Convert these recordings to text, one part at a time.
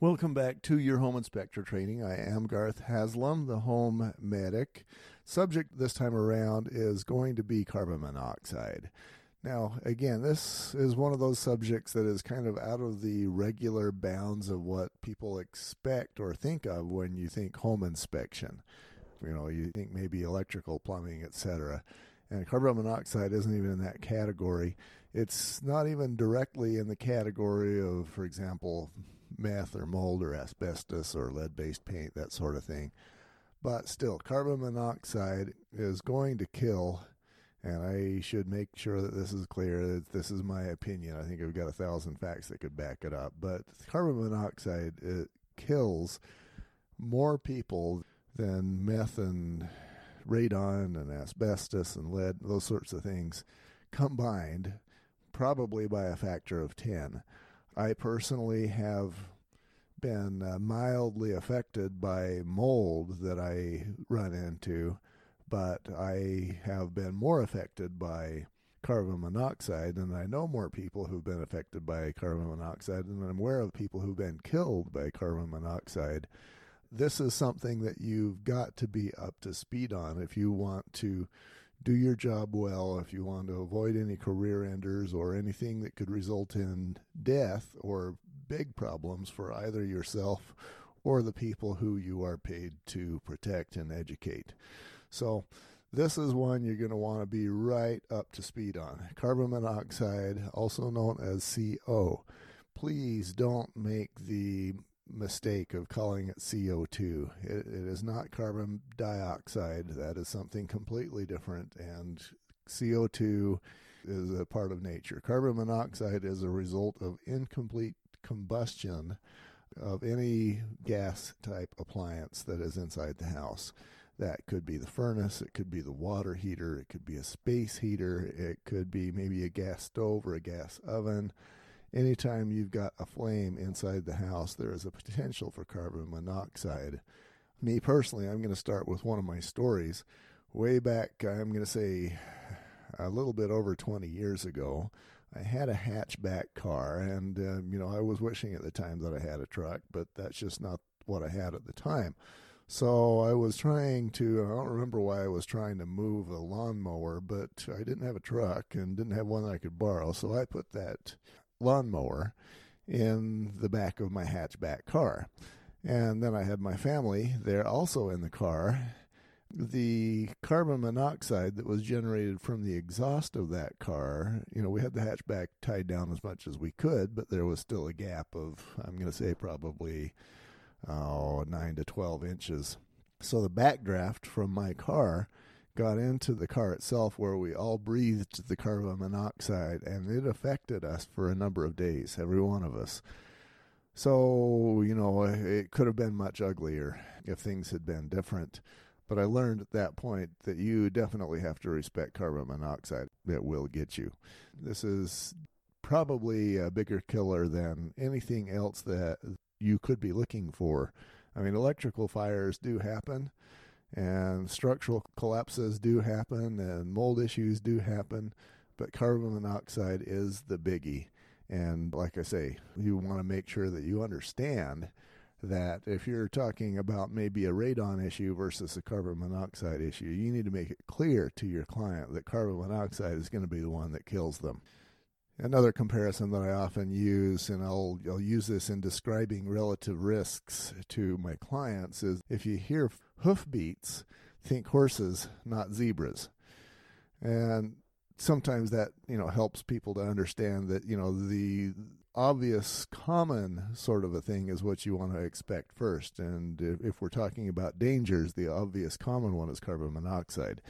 Welcome back to your home inspector training. I am Garth Haslam, the home medic. Subject this time around is going to be carbon monoxide. Now, again, this is one of those subjects that is kind of out of the regular bounds of what people expect or think of when you think home inspection. You know, you think maybe electrical, plumbing, etc. And carbon monoxide isn't even in that category. It's not even directly in the category of, for example, meth or mold or asbestos or lead based paint, that sort of thing. But still, carbon monoxide is going to kill, and I should make sure that this is clear. That this is my opinion. I think I've got a thousand facts that could back it up. But carbon monoxide it kills more people than meth and radon and asbestos and lead, those sorts of things combined, probably by a factor of 10. I personally have been uh, mildly affected by mold that I run into, but I have been more affected by carbon monoxide, and I know more people who've been affected by carbon monoxide, and I'm aware of people who've been killed by carbon monoxide. This is something that you've got to be up to speed on if you want to do your job well, if you want to avoid any career enders or anything that could result in death or big problems for either yourself or the people who you are paid to protect and educate. So, this is one you're going to want to be right up to speed on. Carbon monoxide, also known as CO. Please don't make the mistake of calling it CO2. It, it is not carbon dioxide. That is something completely different. And CO2 is a part of nature. Carbon monoxide is a result of incomplete combustion of any gas type appliance that is inside the house. That could be the furnace, it could be the water heater, it could be a space heater, it could be maybe a gas stove or a gas oven anytime you've got a flame inside the house, there is a potential for carbon monoxide. Me personally, I'm going to start with one of my stories. Way back, I'm going to say a little bit over 20 years ago, I had a hatchback car, and uh, you know I was wishing at the time that I had a truck, but that's just not what I had at the time. So I was trying to, I don't remember why I was trying to move a lawnmower, but I didn't have a truck and didn't have one that I could borrow. So I put that lawnmower in the back of my hatchback car. And then I had my family there also in the car. The carbon monoxide that was generated from the exhaust of that car, you know, we had the hatchback tied down as much as we could, but there was still a gap of, I'm going to say, probably oh, 9 to 12 inches. So the backdraft from my car got into the car itself where we all breathed the carbon monoxide and it affected us for a number of days, every one of us. So, you know, it could have been much uglier if things had been different. But I learned at that point that you definitely have to respect carbon monoxide. It will get you. This is probably a bigger killer than anything else that you could be looking for. I mean, electrical fires do happen and structural collapses do happen and mold issues do happen, but carbon monoxide is the biggie. And like I say, you want to make sure that you understand that if you're talking about maybe a radon issue versus a carbon monoxide issue, you need to make it clear to your client that carbon monoxide is going to be the one that kills them. Another comparison that I often use, and I'll, I'll use this in describing relative risks to my clients, is if you hear hoofbeats, think horses, not zebras. And sometimes that, you know, helps people to understand that, you know, the obvious common sort of a thing is what you want to expect first. And if we're talking about dangers, the obvious common one is carbon monoxide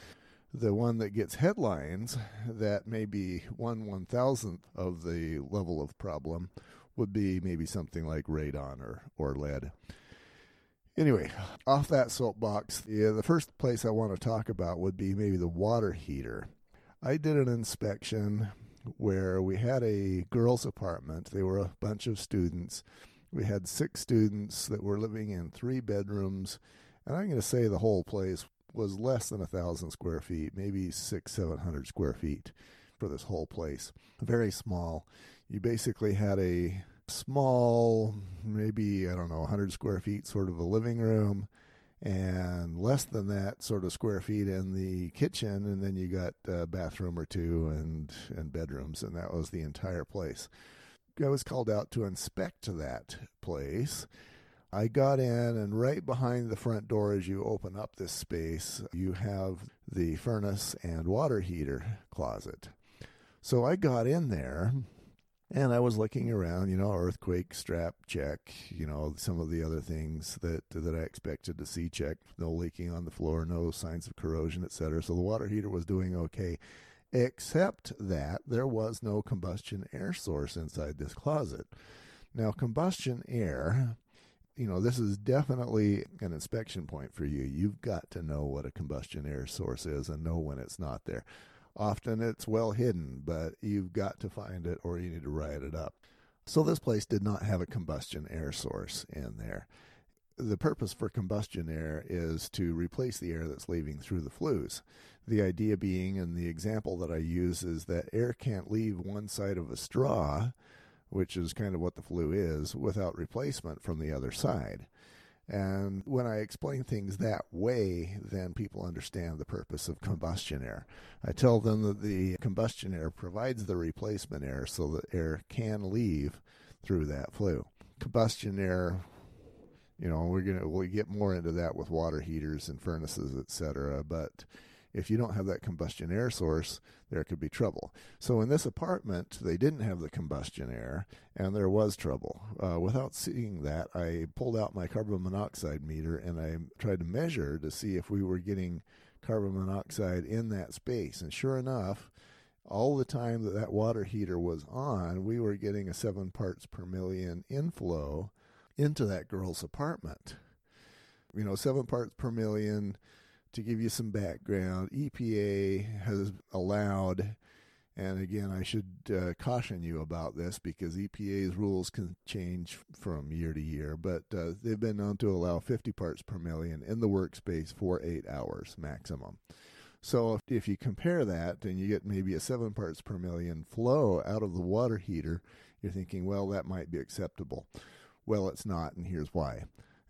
the one that gets headlines that may be one one thousandth of the level of problem would be maybe something like radon or, or lead. Anyway, off that soapbox, yeah, the first place I want to talk about would be maybe the water heater. I did an inspection where we had a girls' apartment. They were a bunch of students. We had six students that were living in three bedrooms, and I'm going to say the whole place was less than a thousand square feet, maybe six, seven hundred square feet for this whole place. Very small. You basically had a small, maybe, I don't know, 100 square feet sort of a living room, and less than that sort of square feet in the kitchen, and then you got a bathroom or two and, and bedrooms, and that was the entire place. I was called out to inspect that place. I got in, and right behind the front door, as you open up this space, you have the furnace and water heater closet. So I got in there and I was looking around, you know, earthquake strap check, you know, some of the other things that that I expected to see check, no leaking on the floor, no signs of corrosion, etc. So the water heater was doing okay, except that there was no combustion air source inside this closet. Now, combustion air, you know, this is definitely an inspection point for you. You've got to know what a combustion air source is and know when it's not there. Often it's well hidden, but you've got to find it or you need to write it up. So this place did not have a combustion air source in there. The purpose for combustion air is to replace the air that's leaving through the flues. The idea being, and the example that I use, is that air can't leave one side of a straw, which is kind of what the flue is, without replacement from the other side. And when I explain things that way, then people understand the purpose of combustion air. I tell them that the combustion air provides the replacement air so that air can leave through that flue. Combustion air, you know, we're gonna we'll get more into that with water heaters and furnaces, etc. But if you don't have that combustion air source, there could be trouble. So in this apartment, they didn't have the combustion air, and there was trouble. Uh, without seeing that, I pulled out my carbon monoxide meter and I tried to measure to see if we were getting carbon monoxide in that space. And sure enough, all the time that that water heater was on, we were getting a seven parts per million inflow into that girl's apartment. You know, seven parts per million to give you some background, EPA has allowed, and again, I should uh, caution you about this because EPA's rules can change from year to year, but uh, they've been known to allow 50 parts per million in the workspace for eight hours maximum. So if, you compare that and you get maybe a seven parts per million flow out of the water heater, you're thinking, well, that might be acceptable. Well, it's not, and here's why.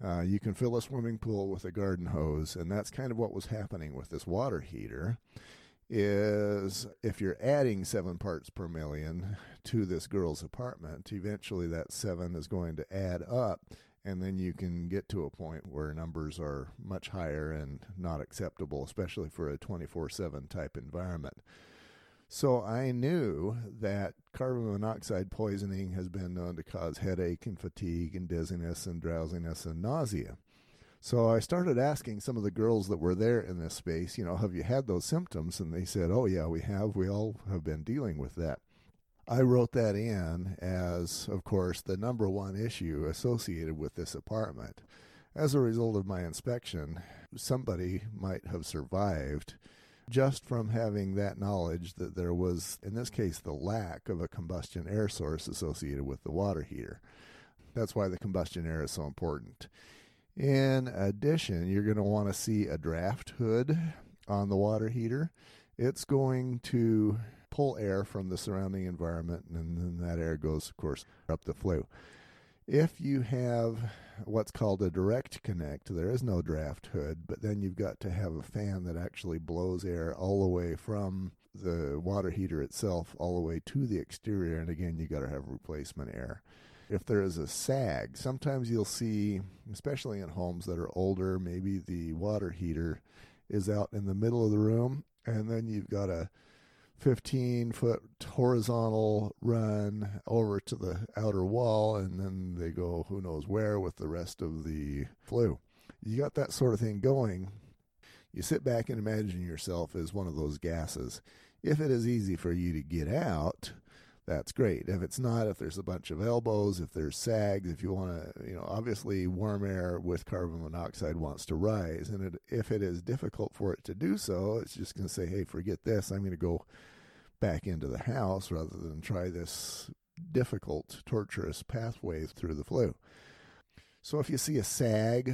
Uh, you can fill a swimming pool with a garden hose, and that's kind of what was happening with this water heater. Is if you're adding seven parts per million to this girl's apartment, eventually that seven is going to add up, and then you can get to a point where numbers are much higher and not acceptable, especially for a 24 7 type environment. So I knew that carbon monoxide poisoning has been known to cause headache and fatigue and dizziness and drowsiness and nausea. So I started asking some of the girls that were there in this space, you know, have you had those symptoms? And they said, oh, yeah, we have. We all have been dealing with that. I wrote that in as, of course, the number one issue associated with this apartment. As a result of my inspection, somebody might have survived just from having that knowledge that there was, in this case, the lack of a combustion air source associated with the water heater. That's why the combustion air is so important. In addition, you're going to want to see a draft hood on the water heater. It's going to pull air from the surrounding environment, and then that air goes, of course, up the flue. If you have what's called a direct connect, there is no draft hood, but then you've got to have a fan that actually blows air all the way from the water heater itself all the way to the exterior. And again, you've got to have replacement air. If there is a sag, sometimes you'll see, especially in homes that are older, maybe the water heater is out in the middle of the room, and then you've got a 15 foot horizontal run over to the outer wall, and then they go who knows where with the rest of the flue. You got that sort of thing going. You sit back and imagine yourself as one of those gases. If it is easy for you to get out, that's great. If it's not, if there's a bunch of elbows, if there's sags, if you want to, you know, obviously warm air with carbon monoxide wants to rise. And it, if it is difficult for it to do so, it's just going to say, hey, forget this. I'm going to go back into the house rather than try this difficult, torturous pathway through the flue. So if you see a sag,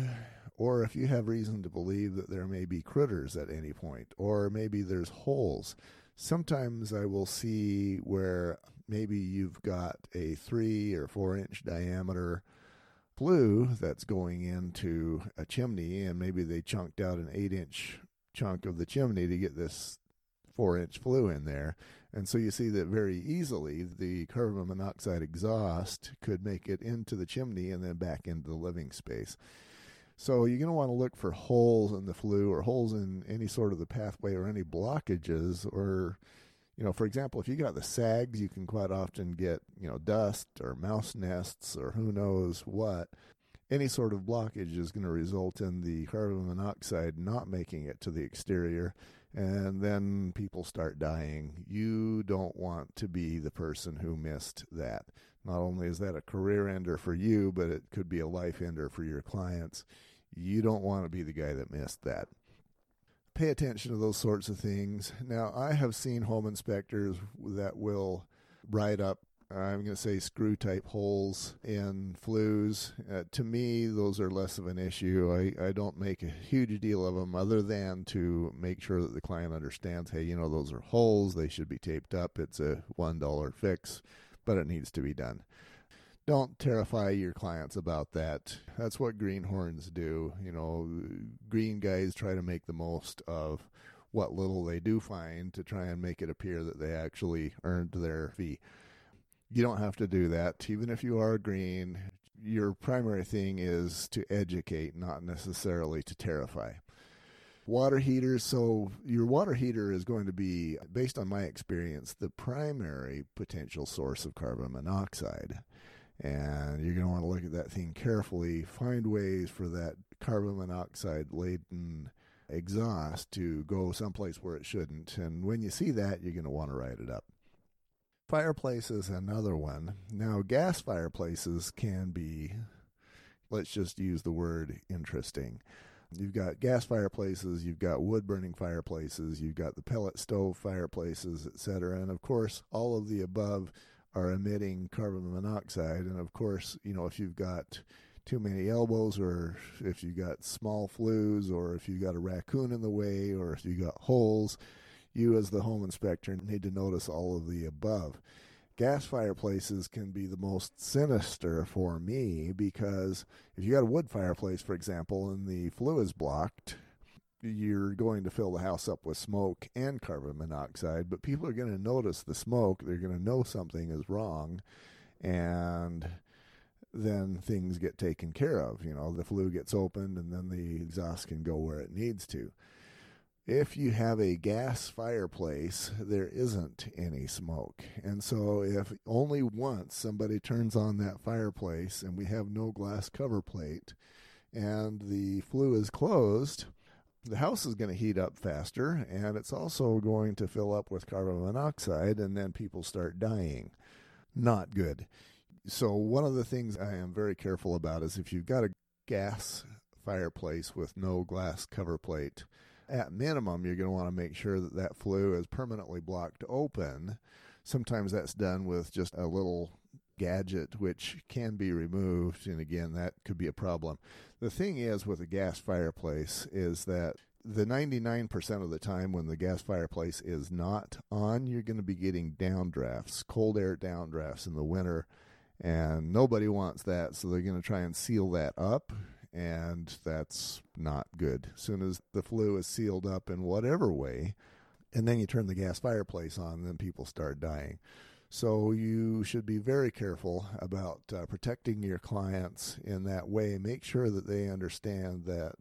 or if you have reason to believe that there may be critters at any point, or maybe there's holes, sometimes I will see where maybe you've got a three or four inch diameter flue that's going into a chimney, and maybe they chunked out an eight inch chunk of the chimney to get this four inch flue in there. And so you see that very easily the carbon monoxide exhaust could make it into the chimney and then back into the living space. So you're going to want to look for holes in the flue or holes in any sort of the pathway or any blockages or you know, for example, if you got the sags, you can quite often get, you know, dust or mouse nests or who knows what. Any sort of blockage is going to result in the carbon monoxide not making it to the exterior, and then people start dying. You don't want to be the person who missed that. Not only is that a career ender for you, but it could be a life ender for your clients. You don't want to be the guy that missed that pay attention to those sorts of things. Now, I have seen home inspectors that will write up, I'm going to say, screw type holes in flues. Uh, to me, those are less of an issue. I, I don't make a huge deal of them other than to make sure that the client understands hey, you know, those are holes. They should be taped up. It's a $1 fix, but it needs to be done don't terrify your clients about that. That's what greenhorns do. You know, green guys try to make the most of what little they do find to try and make it appear that they actually earned their fee. You don't have to do that. Even if you are green, your primary thing is to educate, not necessarily to terrify. Water heaters. So, your water heater is going to be, based on my experience, the primary potential source of carbon monoxide and you're going to want to look at that thing carefully, find ways for that carbon monoxide laden exhaust to go someplace where it shouldn't. And when you see that, you're going to want to write it up. Fireplace is another one. Now, gas fireplaces can be, let's just use the word interesting. You've got gas fireplaces, you've got wood burning fireplaces, you've got the pellet stove fireplaces, etc. And of course, all of the above are emitting carbon monoxide. And of course, you know, if you've got too many elbows, or if you've got small flues, or if you've got a raccoon in the way, or if you've got holes, you as the home inspector need to notice all of the above. Gas fireplaces can be the most sinister for me because if you got a wood fireplace, for example, and the flue is blocked, you're going to fill the house up with smoke and carbon monoxide, but people are going to notice the smoke. They're going to know something is wrong, and then things get taken care of. You know, the flue gets opened, and then the exhaust can go where it needs to. If you have a gas fireplace, there isn't any smoke. And so, if only once somebody turns on that fireplace and we have no glass cover plate and the flue is closed, the house is going to heat up faster and it's also going to fill up with carbon monoxide and then people start dying. Not good. So, one of the things I am very careful about is if you've got a gas fireplace with no glass cover plate, at minimum, you're going to want to make sure that that flue is permanently blocked open. Sometimes that's done with just a little gadget which can be removed and again that could be a problem the thing is with a gas fireplace is that the 99% of the time when the gas fireplace is not on you're going to be getting downdrafts cold air downdrafts in the winter and nobody wants that so they're going to try and seal that up and that's not good as soon as the flue is sealed up in whatever way and then you turn the gas fireplace on then people start dying so you should be very careful about uh, protecting your clients in that way. Make sure that they understand that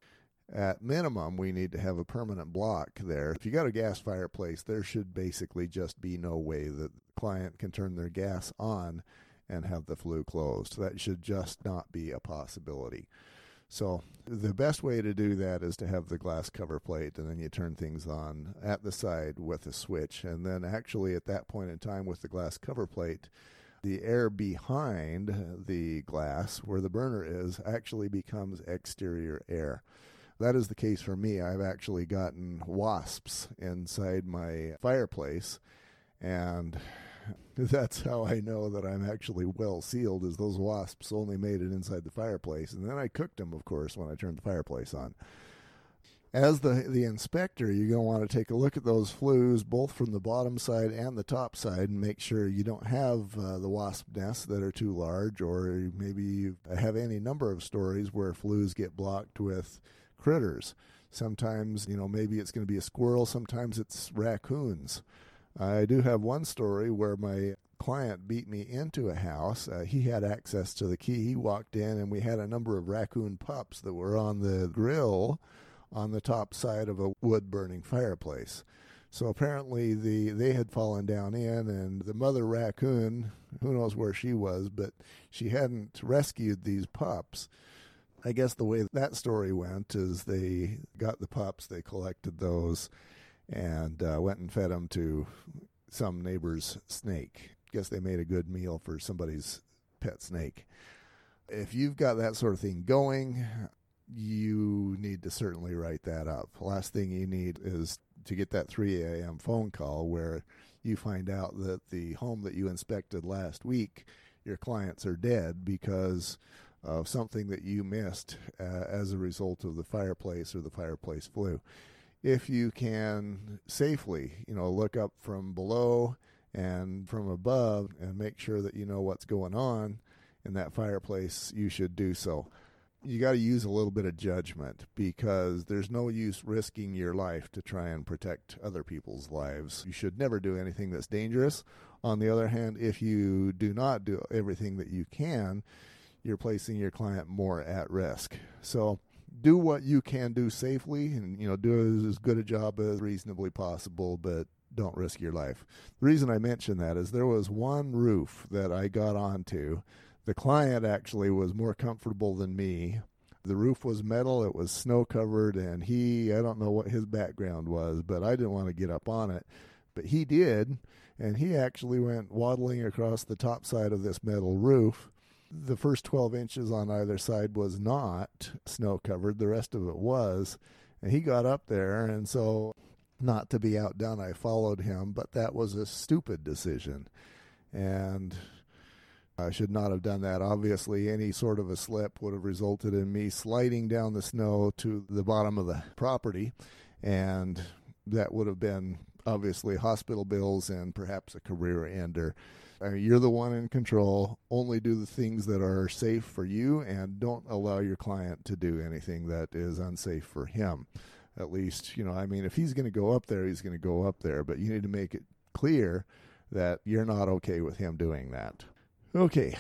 at minimum we need to have a permanent block there. If you got a gas fireplace, there should basically just be no way that the client can turn their gas on and have the flue closed. That should just not be a possibility. So the best way to do that is to have the glass cover plate, and then you turn things on at the side with a switch, and then actually at that point in time with the glass cover plate, the air behind the glass where the burner is actually becomes exterior air. That is the case for me. I've actually gotten wasps inside my fireplace, and that's how I know that I'm actually well sealed. Is those wasps only made it inside the fireplace, and then I cooked them, of course, when I turned the fireplace on. as the the inspector, you're going to want to take a look at those flues, both from the bottom side and the top side, and make sure you don't have uh, the wasp nests that are too large, or maybe you have any number of stories where flues get blocked with critters. Sometimes, you know, maybe it's going to be a squirrel. Sometimes it's raccoons. I do have one story where my client beat me into a house. Uh, he had access to the key. He walked in, and we had a number of raccoon pups that were on the grill on the top side of a wood burning fireplace. So apparently the they had fallen down in and the mother raccoon, who knows where she was, but she hadn't rescued these pups. I guess the way that story went is they got the pups, they collected those, and uh, went and fed them to some neighbor's snake. Guess they made a good meal for somebody's pet snake. If you've got that sort of thing going, you need to certainly write that up. Last thing you need is to get that 3 a.m. phone call where you find out that the home that you inspected last week, your clients are dead because of something that you missed uh, as a result of the fireplace or the fireplace flue. If you can safely, you know, look up from below and from above and make sure that you know what's going on in that fireplace, you should do so you got to use a little bit of judgment because there's no use risking your life to try and protect other people's lives. You should never do anything that's dangerous. On the other hand, if you do not do everything that you can, you're placing your client more at risk. So do what you can do safely and you know do as good a job as reasonably possible, but don't risk your life. The reason I mention that is there was one roof that I got onto the client actually was more comfortable than me. The roof was metal, it was snow covered, and he, I don't know what his background was, but I didn't want to get up on it. But he did, and he actually went waddling across the top side of this metal roof. The first 12 inches on either side was not snow covered, the rest of it was. And he got up there, and so, not to be outdone, I followed him, but that was a stupid decision. And I should not have done that. Obviously, any sort of a slip would have resulted in me sliding down the snow to the bottom of the property, and that would have been obviously hospital bills and perhaps a career ender. I mean, you're the one in control. Only do the things that are safe for you, and don't allow your client to do anything that is unsafe for him. At least, you know, I mean, if he's going to go up there, he's going to go up there, but you need to make it clear that you're not okay with him doing that. Okay.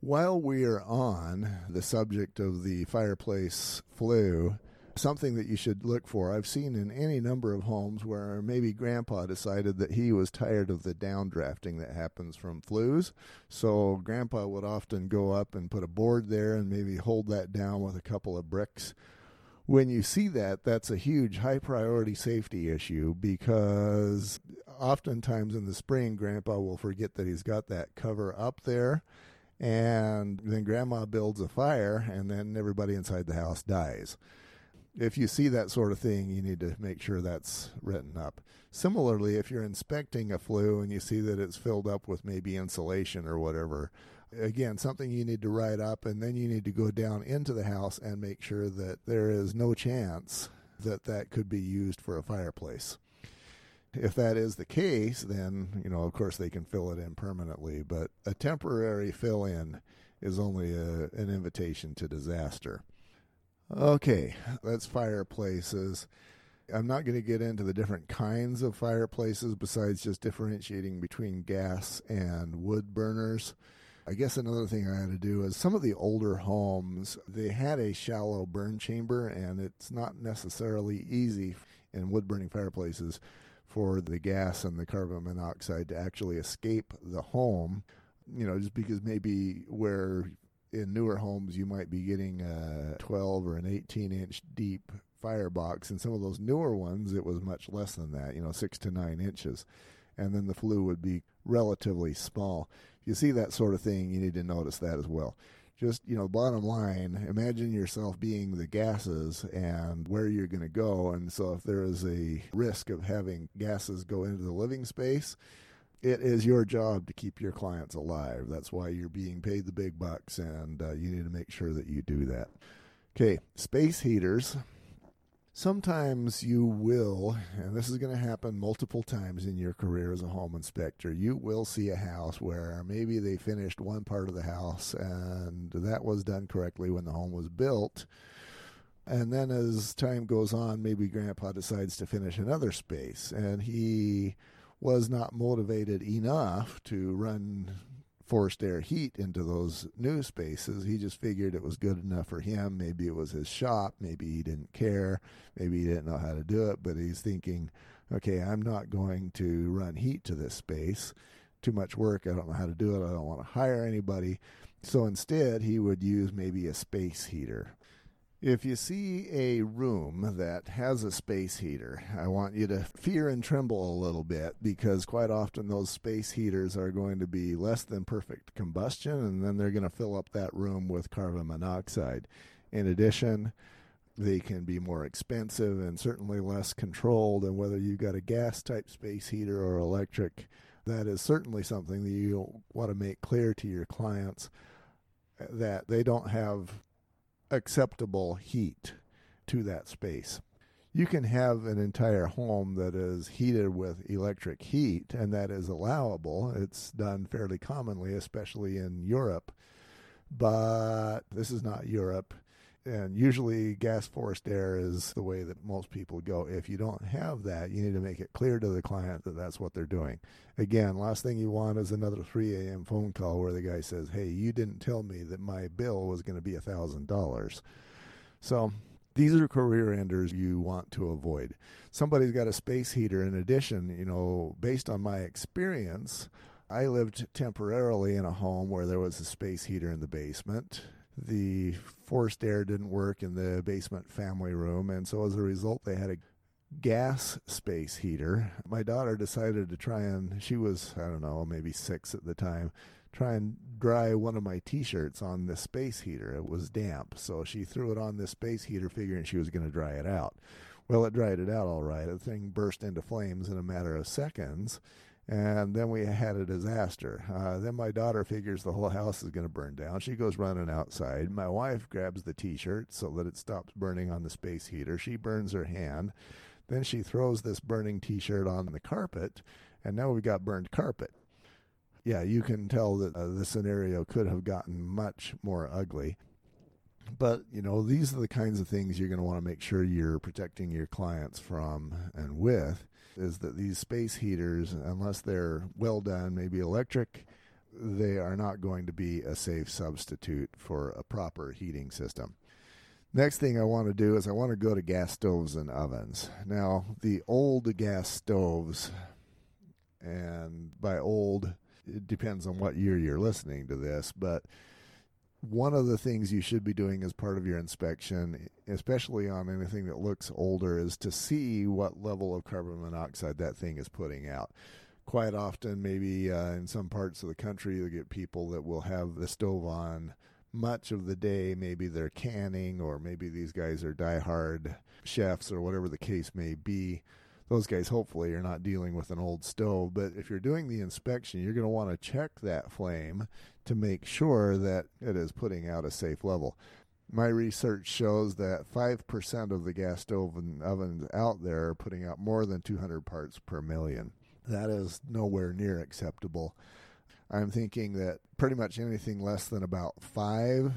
While we are on the subject of the fireplace flue, something that you should look for. I've seen in any number of homes where maybe grandpa decided that he was tired of the downdrafting that happens from flues. So grandpa would often go up and put a board there and maybe hold that down with a couple of bricks when you see that, that's a huge high priority safety issue because oftentimes in the spring, grandpa will forget that he's got that cover up there. And then grandma builds a fire, and then everybody inside the house dies. If you see that sort of thing, you need to make sure that's written up. Similarly, if you're inspecting a flue and you see that it's filled up with maybe insulation or whatever, again something you need to write up and then you need to go down into the house and make sure that there is no chance that that could be used for a fireplace if that is the case then you know of course they can fill it in permanently but a temporary fill in is only a, an invitation to disaster okay that's fireplaces I'm not going to get into the different kinds of fireplaces besides just differentiating between gas and wood burners. I guess another thing I had to do is some of the older homes, they had a shallow burn chamber, and it's not necessarily easy in wood burning fireplaces for the gas and the carbon monoxide to actually escape the home. You know, just because maybe where in newer homes you might be getting a 12 or an 18 inch deep firebox, and some of those newer ones it was much less than that, you know, six to nine inches. And then the flue would be relatively small If you see that sort of thing, you need to notice that as well. Just, you know, bottom line, imagine yourself being the gases and where you're going to go. And so, if there is a risk of having gases go into the living space, it is your job to keep your clients alive. That's why you're being paid the big bucks, and uh, you need to make sure that you do that. Okay, space heaters sometimes you will, and this is going to happen multiple times in your career as a home inspector, you will see a house where maybe they finished one part of the house and that was done correctly when the home was built. And then as time goes on, maybe grandpa decides to finish another space and he was not motivated enough to run forced air heat into those new spaces. He just figured it was good enough for him. Maybe it was his shop. Maybe he didn't care. Maybe he didn't know how to do it. But he's thinking, okay, I'm not going to run heat to this space. Too much work. I don't know how to do it. I don't want to hire anybody. So instead, he would use maybe a space heater. If you see a room that has a space heater, I want you to fear and tremble a little bit because quite often those space heaters are going to be less than perfect combustion and then they're going to fill up that room with carbon monoxide. In addition, they can be more expensive and certainly less controlled. And whether you've got a gas type space heater or electric, that is certainly something that you want to make clear to your clients that they don't have acceptable heat to that space. You can have an entire home that is heated with electric heat, and that is allowable. It's done fairly commonly, especially in Europe. But this is not Europe. And usually, gas forced air is the way that most people go. If you don't have that, you need to make it clear to the client that that's what they're doing. Again, last thing you want is another 3 a.m. phone call where the guy says, Hey, you didn't tell me that my bill was going to be $1,000. So, these are career enders you want to avoid. Somebody's got a space heater. In addition, you know, based on my experience, I lived temporarily in a home where there was a space heater in the basement the forced air didn't work in the basement family room, and so as a result, they had a gas space heater. My daughter decided to try and, she was, I don't know, maybe six at the time, try and dry one of my t shirts on the space heater. It was damp, so she threw it on the space heater, figuring she was going to dry it out. Well, it dried it out all right. The thing burst into flames in a matter of seconds and then we had a disaster. Uh, then my daughter figures the whole house is going to burn down. She goes running outside. My wife grabs the t shirt so that it stops burning on the space heater. She burns her hand. Then she throws this burning t shirt on the carpet, and now we've got burned carpet. Yeah, you can tell that uh, the scenario could have gotten much more ugly. But, you know, these are the kinds of things you're going to want to make sure you're protecting your clients from and with is that these space heaters, unless they're well done, maybe electric, they are not going to be a safe substitute for a proper heating system. Next thing I want to do is I want to go to gas stoves and ovens. Now, the old gas stoves, and by old, it depends on what year you're listening to this, but one of the things you should be doing as part of your inspection, especially on anything that looks older, is to see what level of carbon monoxide that thing is putting out. Quite often, maybe uh, in some parts of the country, you'll get people that will have the stove on much of the day. Maybe they're canning, or maybe these guys are die-hard chefs, or whatever the case may be those guys hopefully are not dealing with an old stove. But if you're doing the inspection, you're going to want to check that flame to make sure that it is putting out a safe level. My research shows that 5% of the gas stove and ovens out there are putting out more than 200 parts per million. That is nowhere near acceptable. I'm thinking that pretty much anything less than about five,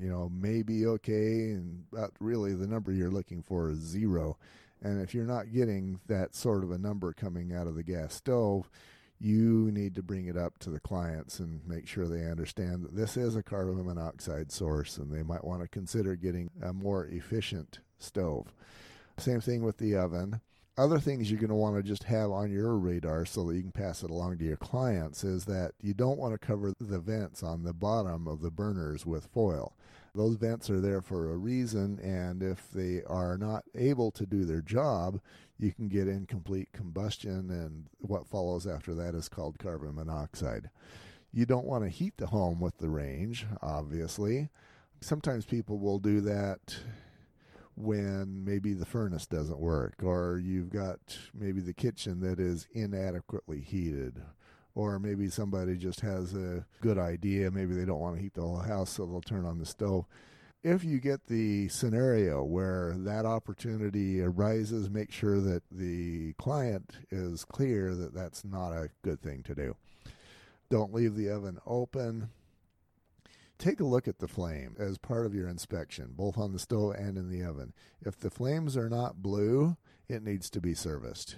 you know, may be okay. And but really the number you're looking for is zero. And if you're not getting that sort of a number coming out of the gas stove, you need to bring it up to the clients and make sure they understand that this is a carbon monoxide source and they might want to consider getting a more efficient stove. Same thing with the oven. Other things you're going to want to just have on your radar so that you can pass it along to your clients is that you don't want to cover the vents on the bottom of the burners with foil. Those vents are there for a reason, and if they are not able to do their job, you can get incomplete combustion, and what follows after that is called carbon monoxide. You don't want to heat the home with the range, obviously. Sometimes people will do that when maybe the furnace doesn't work, or you've got maybe the kitchen that is inadequately heated, or maybe somebody just has a good idea. Maybe they don't want to heat the whole house, so they'll turn on the stove. if you get the scenario where that opportunity arises, make sure that the client is clear that that's not a good thing to do. Don't leave the oven open. Take a look at the flame as part of your inspection, both on the stove and in the oven. If the flames are not blue, it needs to be serviced.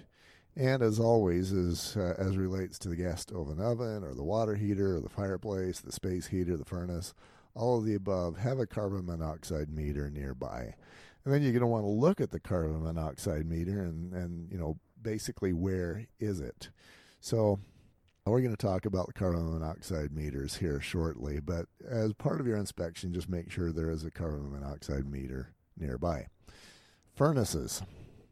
And as always, as, uh, as relates to the gas stove and oven, or the water heater, or the fireplace, the space heater, the furnace, all of the above, have a carbon monoxide meter nearby. And then you're going to want to look at the carbon monoxide meter and, and you know, basically where is it? So we're going to talk about carbon monoxide meters here shortly, but as part of your inspection, just make sure there is a carbon monoxide meter nearby. Furnaces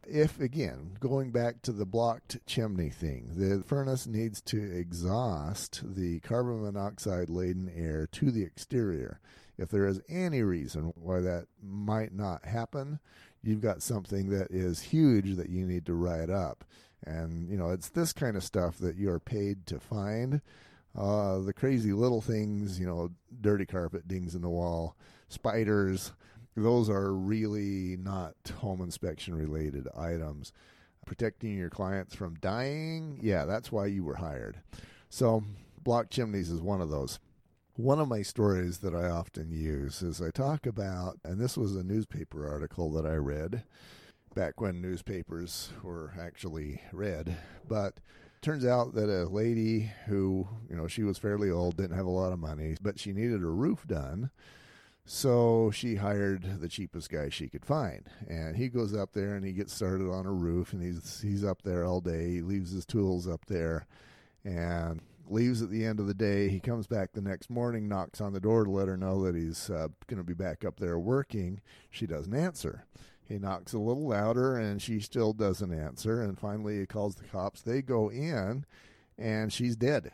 if again going back to the blocked chimney thing the furnace needs to exhaust the carbon monoxide laden air to the exterior. If there is any reason why that might not happen you've got something that is huge that you need to write up. And you know it's this kind of stuff that you're paid to find. Uh, the crazy little things you know dirty carpet dings in the wall spiders those are really not home inspection related items. Protecting your clients from dying, yeah, that's why you were hired. So, block chimneys is one of those. One of my stories that I often use is I talk about, and this was a newspaper article that I read back when newspapers were actually read, but turns out that a lady who, you know, she was fairly old, didn't have a lot of money, but she needed a roof done so she hired the cheapest guy she could find, and he goes up there and he gets started on a roof, and he's he's up there all day. He leaves his tools up there, and leaves at the end of the day. He comes back the next morning, knocks on the door to let her know that he's uh, going to be back up there working. She doesn't answer. He knocks a little louder, and she still doesn't answer. And finally, he calls the cops. They go in, and she's dead.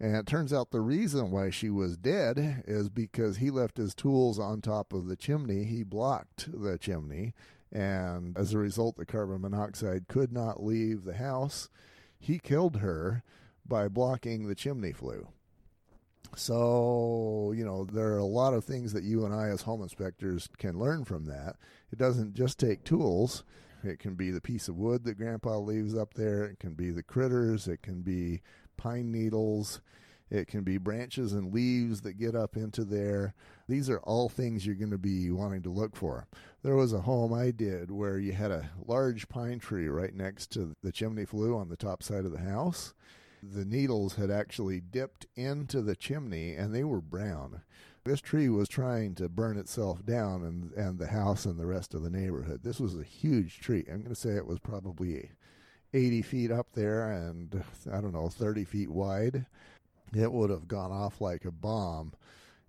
And it turns out the reason why she was dead is because he left his tools on top of the chimney. He blocked the chimney. And as a result, the carbon monoxide could not leave the house. He killed her by blocking the chimney flue. So, you know, there are a lot of things that you and I, as home inspectors, can learn from that. It doesn't just take tools, it can be the piece of wood that grandpa leaves up there, it can be the critters, it can be pine needles. It can be branches and leaves that get up into there. These are all things you're going to be wanting to look for. There was a home I did where you had a large pine tree right next to the chimney flue on the top side of the house. The needles had actually dipped into the chimney and they were brown. This tree was trying to burn itself down and, and the house and the rest of the neighborhood. This was a huge tree. I'm going to say it was probably 80 feet up there and I don't know, 30 feet wide, it would have gone off like a bomb.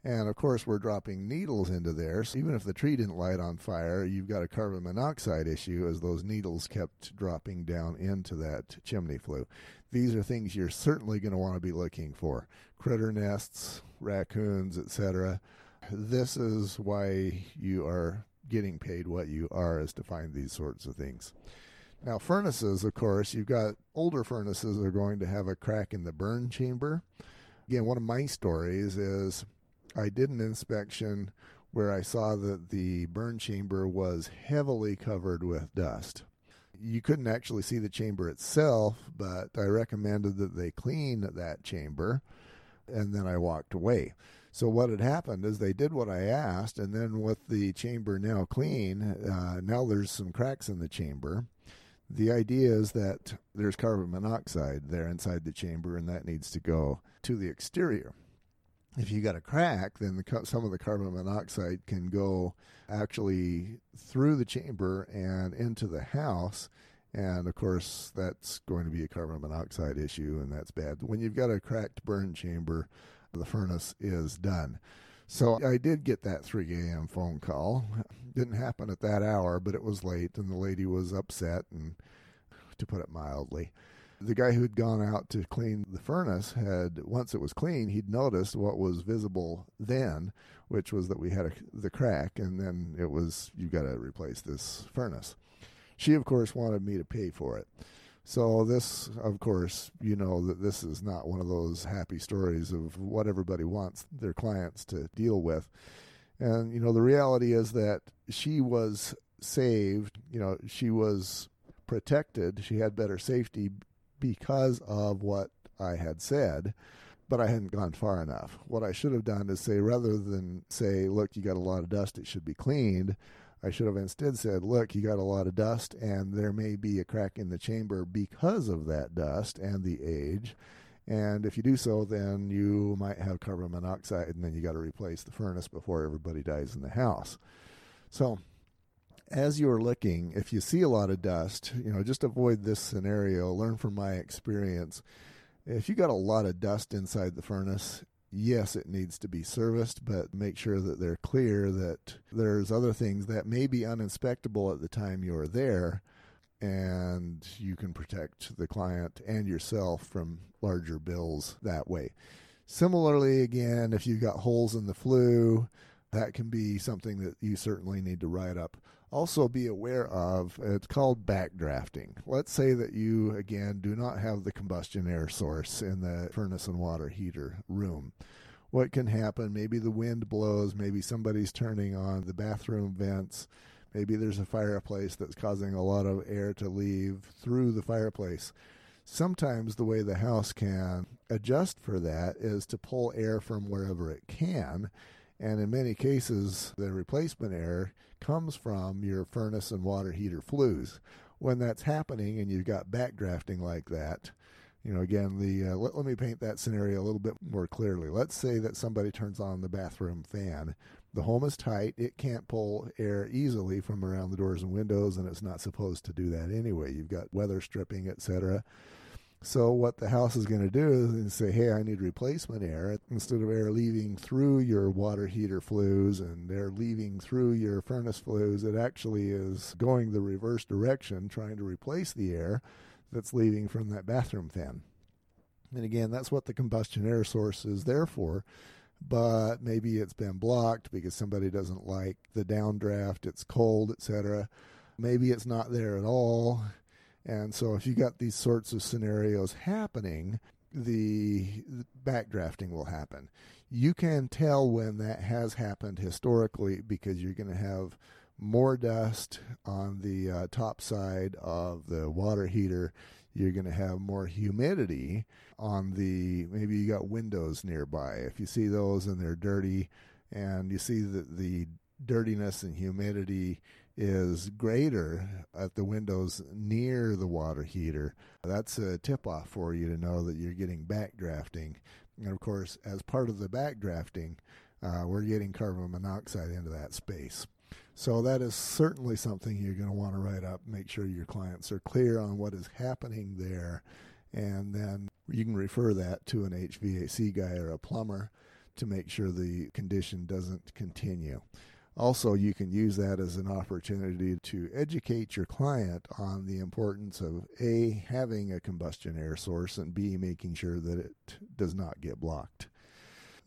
And of course, we're dropping needles into there. So even if the tree didn't light on fire, you've got a carbon monoxide issue as those needles kept dropping down into that chimney flue. These are things you're certainly going to want to be looking for critter nests, raccoons, etc. This is why you are getting paid what you are, is to find these sorts of things. Now, furnaces, of course, you've got older furnaces are going to have a crack in the burn chamber. Again, one of my stories is I did an inspection where I saw that the burn chamber was heavily covered with dust. You couldn't actually see the chamber itself, but I recommended that they clean that chamber, and then I walked away. So what had happened is they did what I asked, and then with the chamber now clean, uh, now there's some cracks in the chamber the idea is that there's carbon monoxide there inside the chamber, and that needs to go to the exterior. If you got a crack, then the, some of the carbon monoxide can go actually through the chamber and into the house. And of course, that's going to be a carbon monoxide issue, and that's bad. When you've got a cracked burn chamber, the furnace is done. So I did get that 3 a.m. phone call. Didn't happen at that hour, but it was late, and the lady was upset, and to put it mildly. The guy who'd gone out to clean the furnace had, once it was clean, he'd noticed what was visible then, which was that we had a, the crack, and then it was, you've got to replace this furnace. She, of course, wanted me to pay for it. So this, of course, you know that this is not one of those happy stories of what everybody wants their clients to deal with. And, you know, the reality is that she was saved, you know, she was protected, she had better safety because of what I had said, but I hadn't gone far enough. What I should have done is say, rather than say, look, you got a lot of dust, it should be cleaned, I should have instead said, look, you got a lot of dust, and there may be a crack in the chamber because of that dust and the age. And if you do so, then you might have carbon monoxide, and then you got to replace the furnace before everybody dies in the house. So, as you're looking, if you see a lot of dust, you know, just avoid this scenario. Learn from my experience. If you got a lot of dust inside the furnace, yes, it needs to be serviced, but make sure that they're clear that there's other things that may be uninspectable at the time you're there, and you can protect the client and yourself from larger bills that way. Similarly, again, if you've got holes in the flue, that can be something that you certainly need to write up. Also, be aware of it's called backdrafting. Let's say that you, again, do not have the combustion air source in the furnace and water heater room. What can happen? Maybe the wind blows, maybe somebody's turning on the bathroom vents, maybe there's a fireplace that's causing a lot of air to leave through the fireplace. Sometimes the way the house can adjust for that is to pull air from wherever it can and in many cases, the replacement air comes from your furnace and water heater flues. When that's happening and you've got backdrafting like that, you know, again, the uh, let, let me paint that scenario a little bit more clearly. Let's say that somebody turns on the bathroom fan. The home is tight; it can't pull air easily from around the doors and windows, and it's not supposed to do that anyway. You've got weather stripping, etc. So what the house is going to do is say, "Hey, I need replacement air." Instead of air leaving through your water heater flues and air leaving through your furnace flues, it actually is going the reverse direction, trying to replace the air that's leaving from that bathroom fan. And again, that's what the combustion air source is there for. But maybe it's been blocked because somebody doesn't like the downdraft, it's cold, etc. Maybe it's not there at all and so if you got these sorts of scenarios happening, the backdrafting will happen. You can tell when that has happened historically because you're going to have more dust on the uh, top side of the water heater. You're going to have more humidity on the maybe you got windows nearby. If you see those and they're dirty, and you see that the dirtiness and humidity is greater at the windows near the water heater, that's a tip off for you to know that you're getting backdrafting. And of course, as part of the backdrafting, uh, we're getting carbon monoxide into that space. So that is certainly something you're going to want to write up. Make sure your clients are clear on what is happening there, and then you can refer that to an HVAC guy or a plumber to make sure the condition doesn't continue. Also, you can use that as an opportunity to educate your client on the importance of A, having a combustion air source, and B, making sure that it does not get blocked.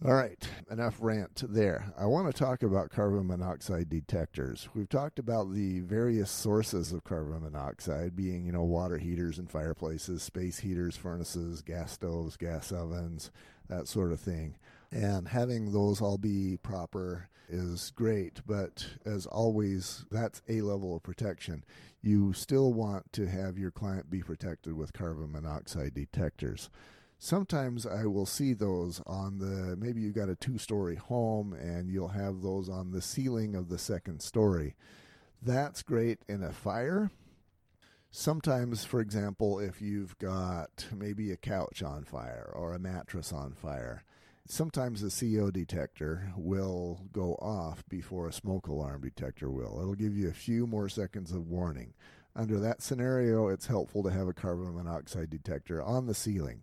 All right, enough rant there. I want to talk about carbon monoxide detectors. We've talked about the various sources of carbon monoxide being, you know, water heaters and fireplaces, space heaters, furnaces, gas stoves, gas ovens, that sort of thing. And having those all be proper is great, but as always, that's a level of protection. You still want to have your client be protected with carbon monoxide detectors. Sometimes I will see those on the maybe you've got a two story home and you'll have those on the ceiling of the second story. That's great in a fire. Sometimes, for example, if you've got maybe a couch on fire or a mattress on fire, sometimes a CO detector will go off before a smoke alarm detector will. It'll give you a few more seconds of warning. Under that scenario, it's helpful to have a carbon monoxide detector on the ceiling.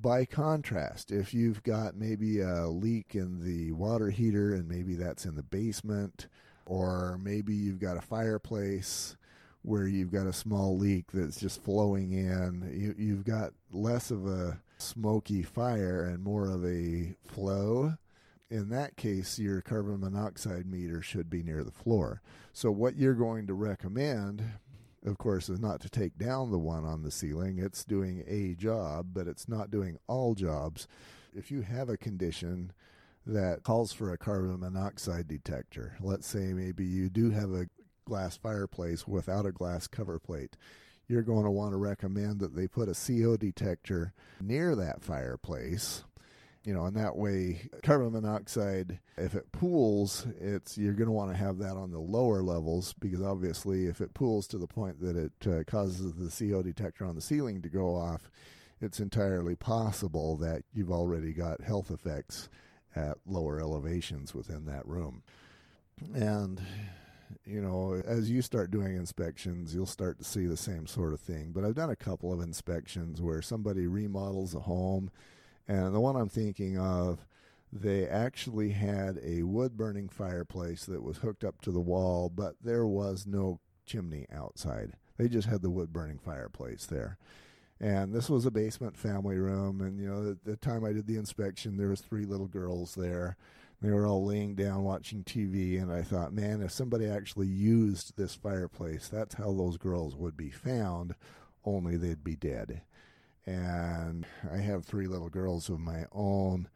By contrast, if you've got maybe a leak in the water heater and maybe that's in the basement, or maybe you've got a fireplace where you've got a small leak that's just flowing in, you, you've got less of a smoky fire and more of a flow, in that case, your carbon monoxide meter should be near the floor. So, what you're going to recommend, of course, is not to take down the one on the ceiling. It's doing a job, but it's not doing all jobs. If you have a condition that calls for a carbon monoxide detector. Let's say maybe you do have a glass fireplace without a glass cover plate. You're going to want to recommend that they put a CO detector near that fireplace you know, and that way carbon monoxide, if it pools, it's you're going to want to have that on the lower levels because obviously, if it pools to the point that it uh, causes the CO detector on the ceiling to go off, it's entirely possible that you've already got health effects at lower elevations within that room. And you know, as you start doing inspections, you'll start to see the same sort of thing. But I've done a couple of inspections where somebody remodels a home and the one I'm thinking of, they actually had a wood burning fireplace that was hooked up to the wall, but there was no chimney outside. They just had the wood burning fireplace there. And this was a basement family room, and you know, at the time I did the inspection, there was three little girls there. They were all laying down watching TV, and I thought, man, if somebody actually used this fireplace, that's how those girls would be found, only they'd be dead and I have three little girls of my own.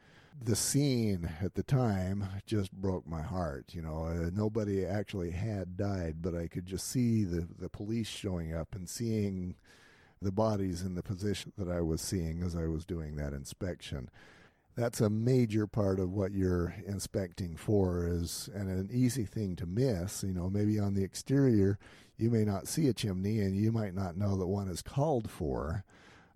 The scene at the time just broke my heart. You know, uh, nobody actually had died, but I could just see the, the police showing up and seeing the bodies in the position that I was seeing as I was doing that inspection. That's a major part of what you're inspecting for is and an easy thing to miss, you know, maybe on the exterior you may not see a chimney and you might not know that one is called for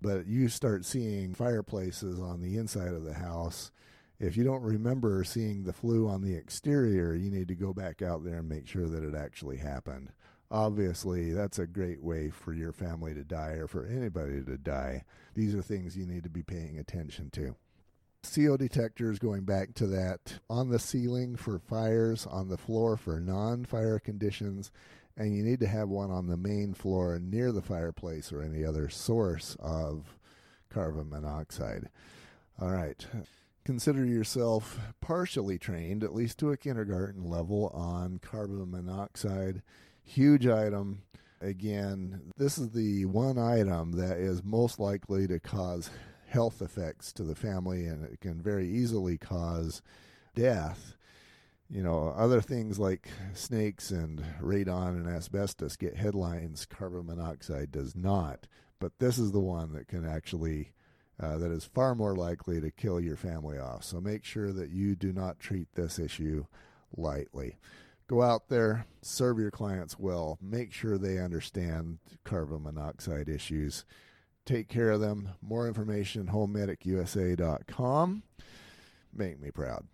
but you start seeing fireplaces on the inside of the house. If you don't remember seeing the flue on the exterior, you need to go back out there and make sure that it actually happened. Obviously, that's a great way for your family to die or for anybody to die. These are things you need to be paying attention to. CO detectors, going back to that, on the ceiling for fires, on the floor for non fire conditions, and you need to have one on the main floor near the fireplace or any other source of carbon monoxide. All right. Consider yourself partially trained, at least to a kindergarten level, on carbon monoxide. Huge item. Again, this is the one item that is most likely to cause health effects to the family, and it can very easily cause death you know, other things like snakes and radon and asbestos get headlines. Carbon monoxide does not. But this is the one that can actually, uh, that is far more likely to kill your family off. So make sure that you do not treat this issue lightly. Go out there, serve your clients well, make sure they understand carbon monoxide issues. Take care of them. More information, homemedicusa.com. Make me proud.